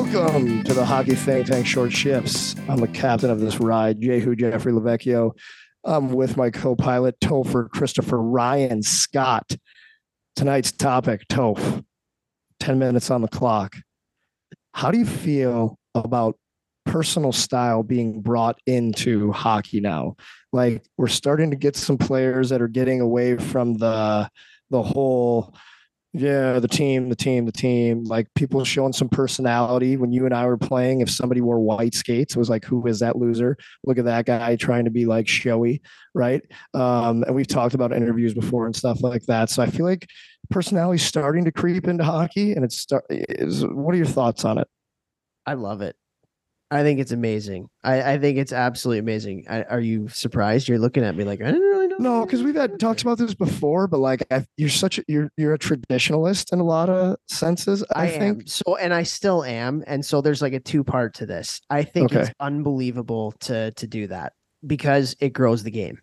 Welcome to the Hockey Think Tank Short Shifts. I'm the captain of this ride, Jehu Jeffrey Lavecchio. I'm with my co-pilot Topher Christopher Ryan Scott. Tonight's topic, Toph. 10 minutes on the clock. How do you feel about personal style being brought into hockey now? Like we're starting to get some players that are getting away from the the whole yeah, the team, the team, the team. Like people showing some personality. When you and I were playing, if somebody wore white skates, it was like, who is that loser? Look at that guy trying to be like showy, right? Um, and we've talked about interviews before and stuff like that. So I feel like personality starting to creep into hockey. And it's start. Is what are your thoughts on it? I love it. I think it's amazing. I, I think it's absolutely amazing. I, are you surprised? You're looking at me like I don't know. No, because we've had talks about this before, but like I, you're such a, you're you're a traditionalist in a lot of senses. I, I think am. so, and I still am. And so there's like a two part to this. I think it's unbelievable to to do that because it grows the game.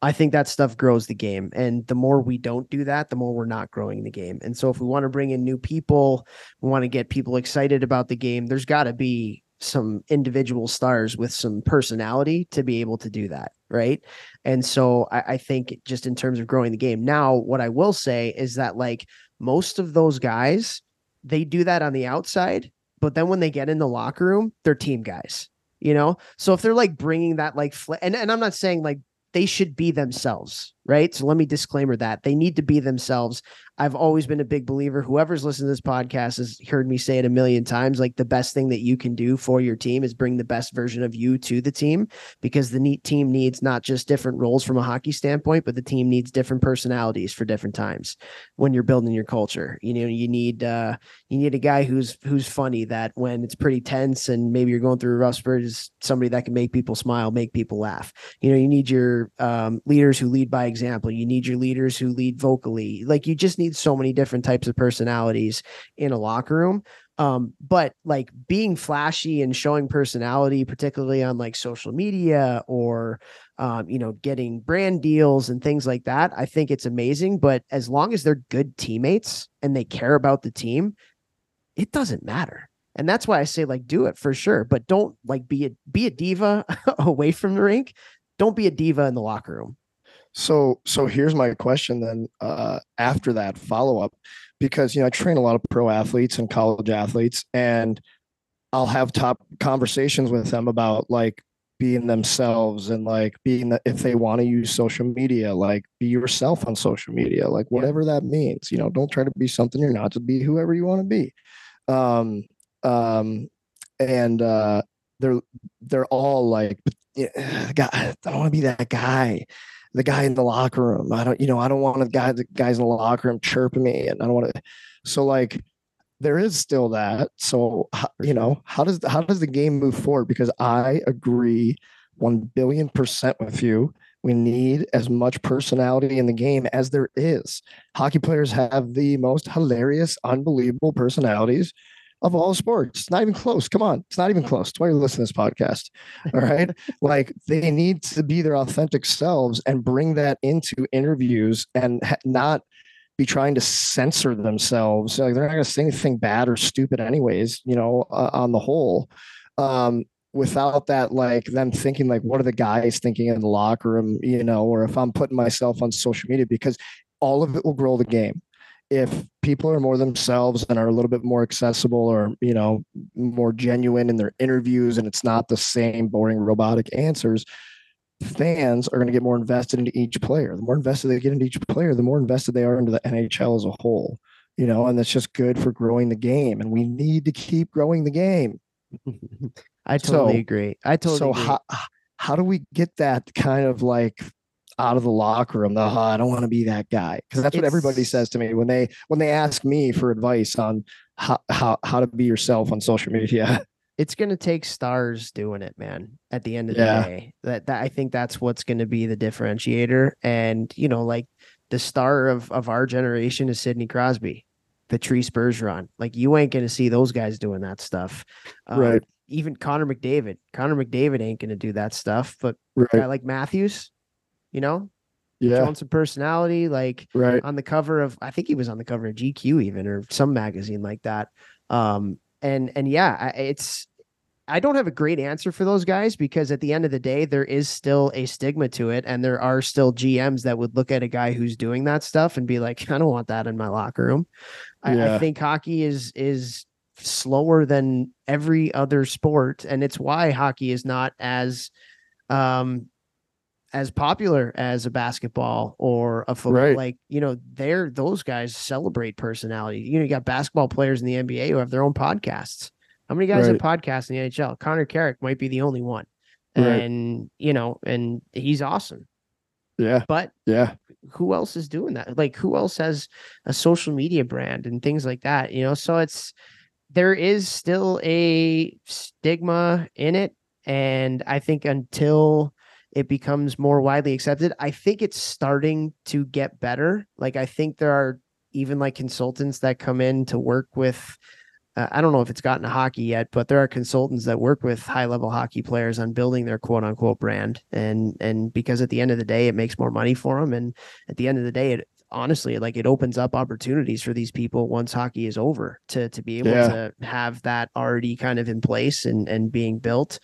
I think that stuff grows the game. And the more we don't do that, the more we're not growing the game. And so if we want to bring in new people, we want to get people excited about the game, there's got to be some individual stars with some personality to be able to do that. Right. And so I, I think just in terms of growing the game. Now, what I will say is that like most of those guys, they do that on the outside, but then when they get in the locker room, they're team guys. You know, so if they're like bringing that like, fl- and and I'm not saying like they should be themselves, right? So let me disclaimer that they need to be themselves. I've always been a big believer. Whoever's listened to this podcast has heard me say it a million times. Like the best thing that you can do for your team is bring the best version of you to the team because the neat team needs not just different roles from a hockey standpoint, but the team needs different personalities for different times when you're building your culture. You know, you need uh you need a guy who's who's funny that when it's pretty tense and maybe you're going through a rough spurt is somebody that can make people smile, make people laugh. You know, you need your um, leaders who lead by example. You need your leaders who lead vocally. Like you just need so many different types of personalities in a locker room. Um, but like being flashy and showing personality, particularly on like social media or um, you know, getting brand deals and things like that, I think it's amazing. But as long as they're good teammates and they care about the team, it doesn't matter. And that's why I say like do it for sure, but don't like be a be a diva away from the rink. Don't be a diva in the locker room. So so here's my question then uh after that follow-up because you know I train a lot of pro athletes and college athletes and I'll have top conversations with them about like being themselves and like being the, if they want to use social media like be yourself on social media like whatever that means you know don't try to be something you're not to be whoever you want to be um um and uh they're they're all like God, I don't want to be that guy the guy in the locker room. I don't, you know, I don't want the guy, the guys in the locker room chirping me, and I don't want to. So like, there is still that. So you know, how does how does the game move forward? Because I agree one billion percent with you. We need as much personality in the game as there is. Hockey players have the most hilarious, unbelievable personalities of all sports. It's not even close. Come on. It's not even close. That's why you're listening to this podcast. All right. like they need to be their authentic selves and bring that into interviews and not be trying to censor themselves. Like they're not going to say anything bad or stupid, anyways, you know, uh, on the whole. Um, without that, like them thinking, like, what are the guys thinking in the locker room, you know, or if I'm putting myself on social media, because all of it will grow the game if people are more themselves and are a little bit more accessible or you know more genuine in their interviews and it's not the same boring robotic answers fans are going to get more invested into each player the more invested they get into each player the more invested they are into the nhl as a whole you know and that's just good for growing the game and we need to keep growing the game I totally So- agree. I totally so agree. how how do we get that kind of like out of the locker room? The "Oh, I don't want to be that guy because that's what everybody says to me when they when they ask me for advice on how how how to be yourself on social media. it's going to take stars doing it, man. At the end of Yeah. the day, that, that I think that's what's going to be the differentiator. And you know, like the star of of our generation is Sidney Crosby, Patrice Bergeron. Like you ain't going to see those guys doing that stuff. Um, Right. Even Connor McDavid. Connor McDavid ain't going to do that stuff. But Right. like Matthews, you know, Yeah. showing some personality, like Right. on the cover of I think he was on the cover of GQ even or some magazine like that. Um and and yeah, it's I don't have a great answer for those guys because at the end of the day there is still a stigma to it and there are still GMs that would look at a guy who's doing that stuff and be like I don't want that in my locker room. I, I think hockey is is slower than every other sport and it's why hockey is not as um as popular as a basketball or a football. Right. Like, you know, they're those guys celebrate personality. You know, you got basketball players in the NBA who have their own podcasts. How many guys have podcasts in the NHL? Connor Carrick might be the only one. Right. And, you know, and he's awesome. Yeah. But Yeah. who else is doing that? Like who else has a social media brand and things like that? You know, so it's there is still a stigma in it. And I think until it becomes more widely accepted, I think it's starting to get better. Like I think there are even like consultants that come in to work with uh, I don't know if it's gotten to hockey yet, but there are consultants that work with high level hockey players on building their quote unquote brand. And and because at the end of the day, it makes more money for them. And at the end of the day, it honestly like it opens up opportunities for these people once hockey is over to to be able Yeah. to have that already kind of in place and and being built.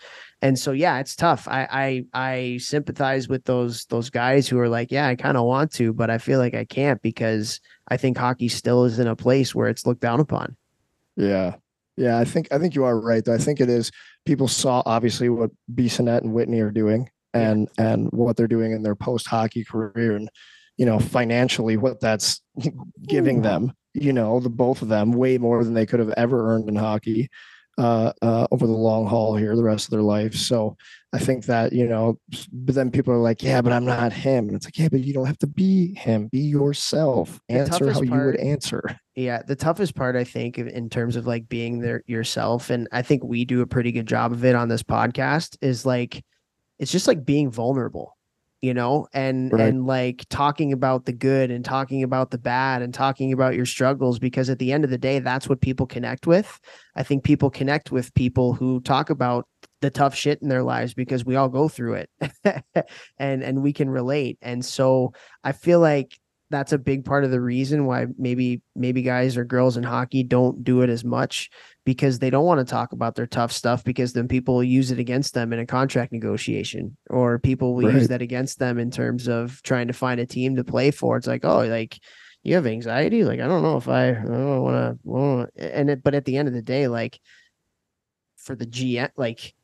And so yeah, it's tough. I I I sympathize with those those guys who are like, yeah, I kind of want to, but I feel like I can't because I think hockey still is in a place where it's looked down upon. Yeah. Yeah. I think I think you are right. I think it is people saw obviously what Bissonnette and Whitney are doing Yeah. and and what they're doing in their post hockey career and you know financially what that's giving Ooh. them you know the both of them way more than they could have ever earned in hockey uh, uh, over the long haul here the rest of their life. So i think that you know but then people are like yeah but i'm not him. And it's like yeah but you don't have to be him. Be yourself. Answer how you would answer. Yeah, the toughest part I think in- in terms of like being there yourself and I think we do a pretty good job of it on this podcast is like it's just like being vulnerable, you know, and Right. and like talking about the good and talking about the bad and talking about your struggles because at the end of the day that's what people connect with. I think people connect with people who talk about the tough shit in their lives because we all go through it and and we can relate. And so I feel like that's a big part of the reason why maybe maybe guys or girls in hockey don't do it as much because they don't want to talk about their tough stuff because then people will use it against them in a contract negotiation or people will use that against them in terms of trying to find a team to play for. It's like oh like you have anxiety? Like i don't know if i, I don't want to and it, but at the end of the day like for the gm like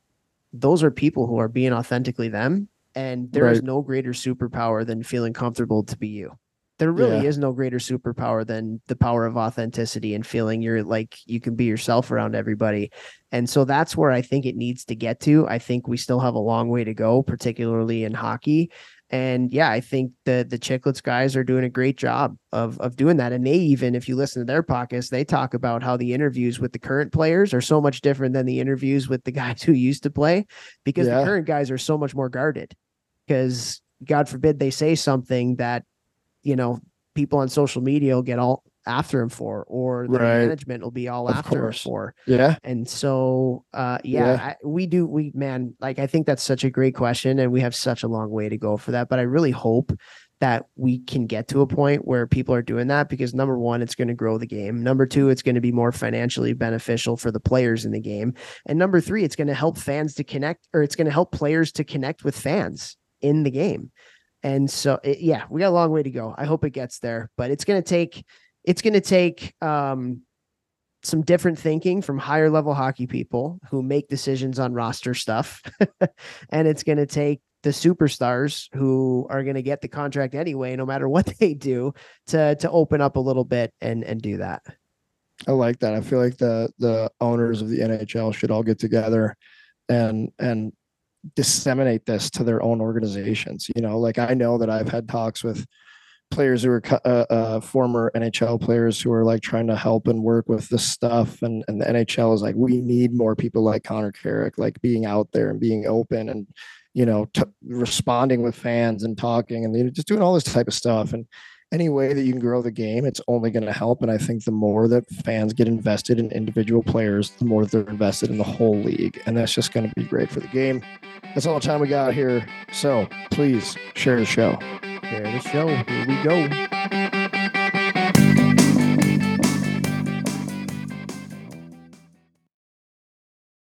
those are people who are being authentically them and there is Right. no greater superpower than feeling comfortable to be you there really Yeah. is no greater superpower than the power of authenticity and feeling you're like you can be yourself around everybody. And so that's where I think it needs to get to. I think we still have a long way to go, particularly in hockey. And yeah, I think the the Chicklets guys are doing a great job of of doing that. And they even, if you listen to their podcast, they talk about how the interviews with the current players are so much different than the interviews with the guys who used to play because Yeah. the current guys are so much more guarded. Because God forbid they say something that you know people on social media will get all after him for or the Right. management will be all Of after him for. Yeah. And so uh yeah, Yeah. I, we do we man like i think that's such a great question and we have such a long way to go for that but i really hope that we can get to a point where people are doing that because number one it's going to grow the game. Number two it's going to be more financially beneficial for the players in the game. And number three it's going to help fans to connect or it's going to help players to connect with fans in the game and so it, yeah we got a long way to go. I hope it gets there but it's going to take it's going to take um some different thinking from higher level hockey people who make decisions on roster stuff. And it's going to take the superstars who are going to get the contract anyway no matter what they do to to open up a little bit and and do that. I like that. I feel like the the owners of the NHL should all get together and and disseminate this to their own organizations. You know, like I know that I've had talks with players who are uh, uh, former NHL players who are like trying to help and work with this stuff, and and the NHL is like, we need more people like Connor Carrick, like being out there and being open and you know t- responding with fans and talking and you know, just doing all this type of stuff and any way that you can grow the game, it's only going to help. And I think the more that fans get invested in individual players, the more they're invested in the whole league. And that's just going to be great for the game. That's all the time we got here. So please share the show. Share the show. Here we go.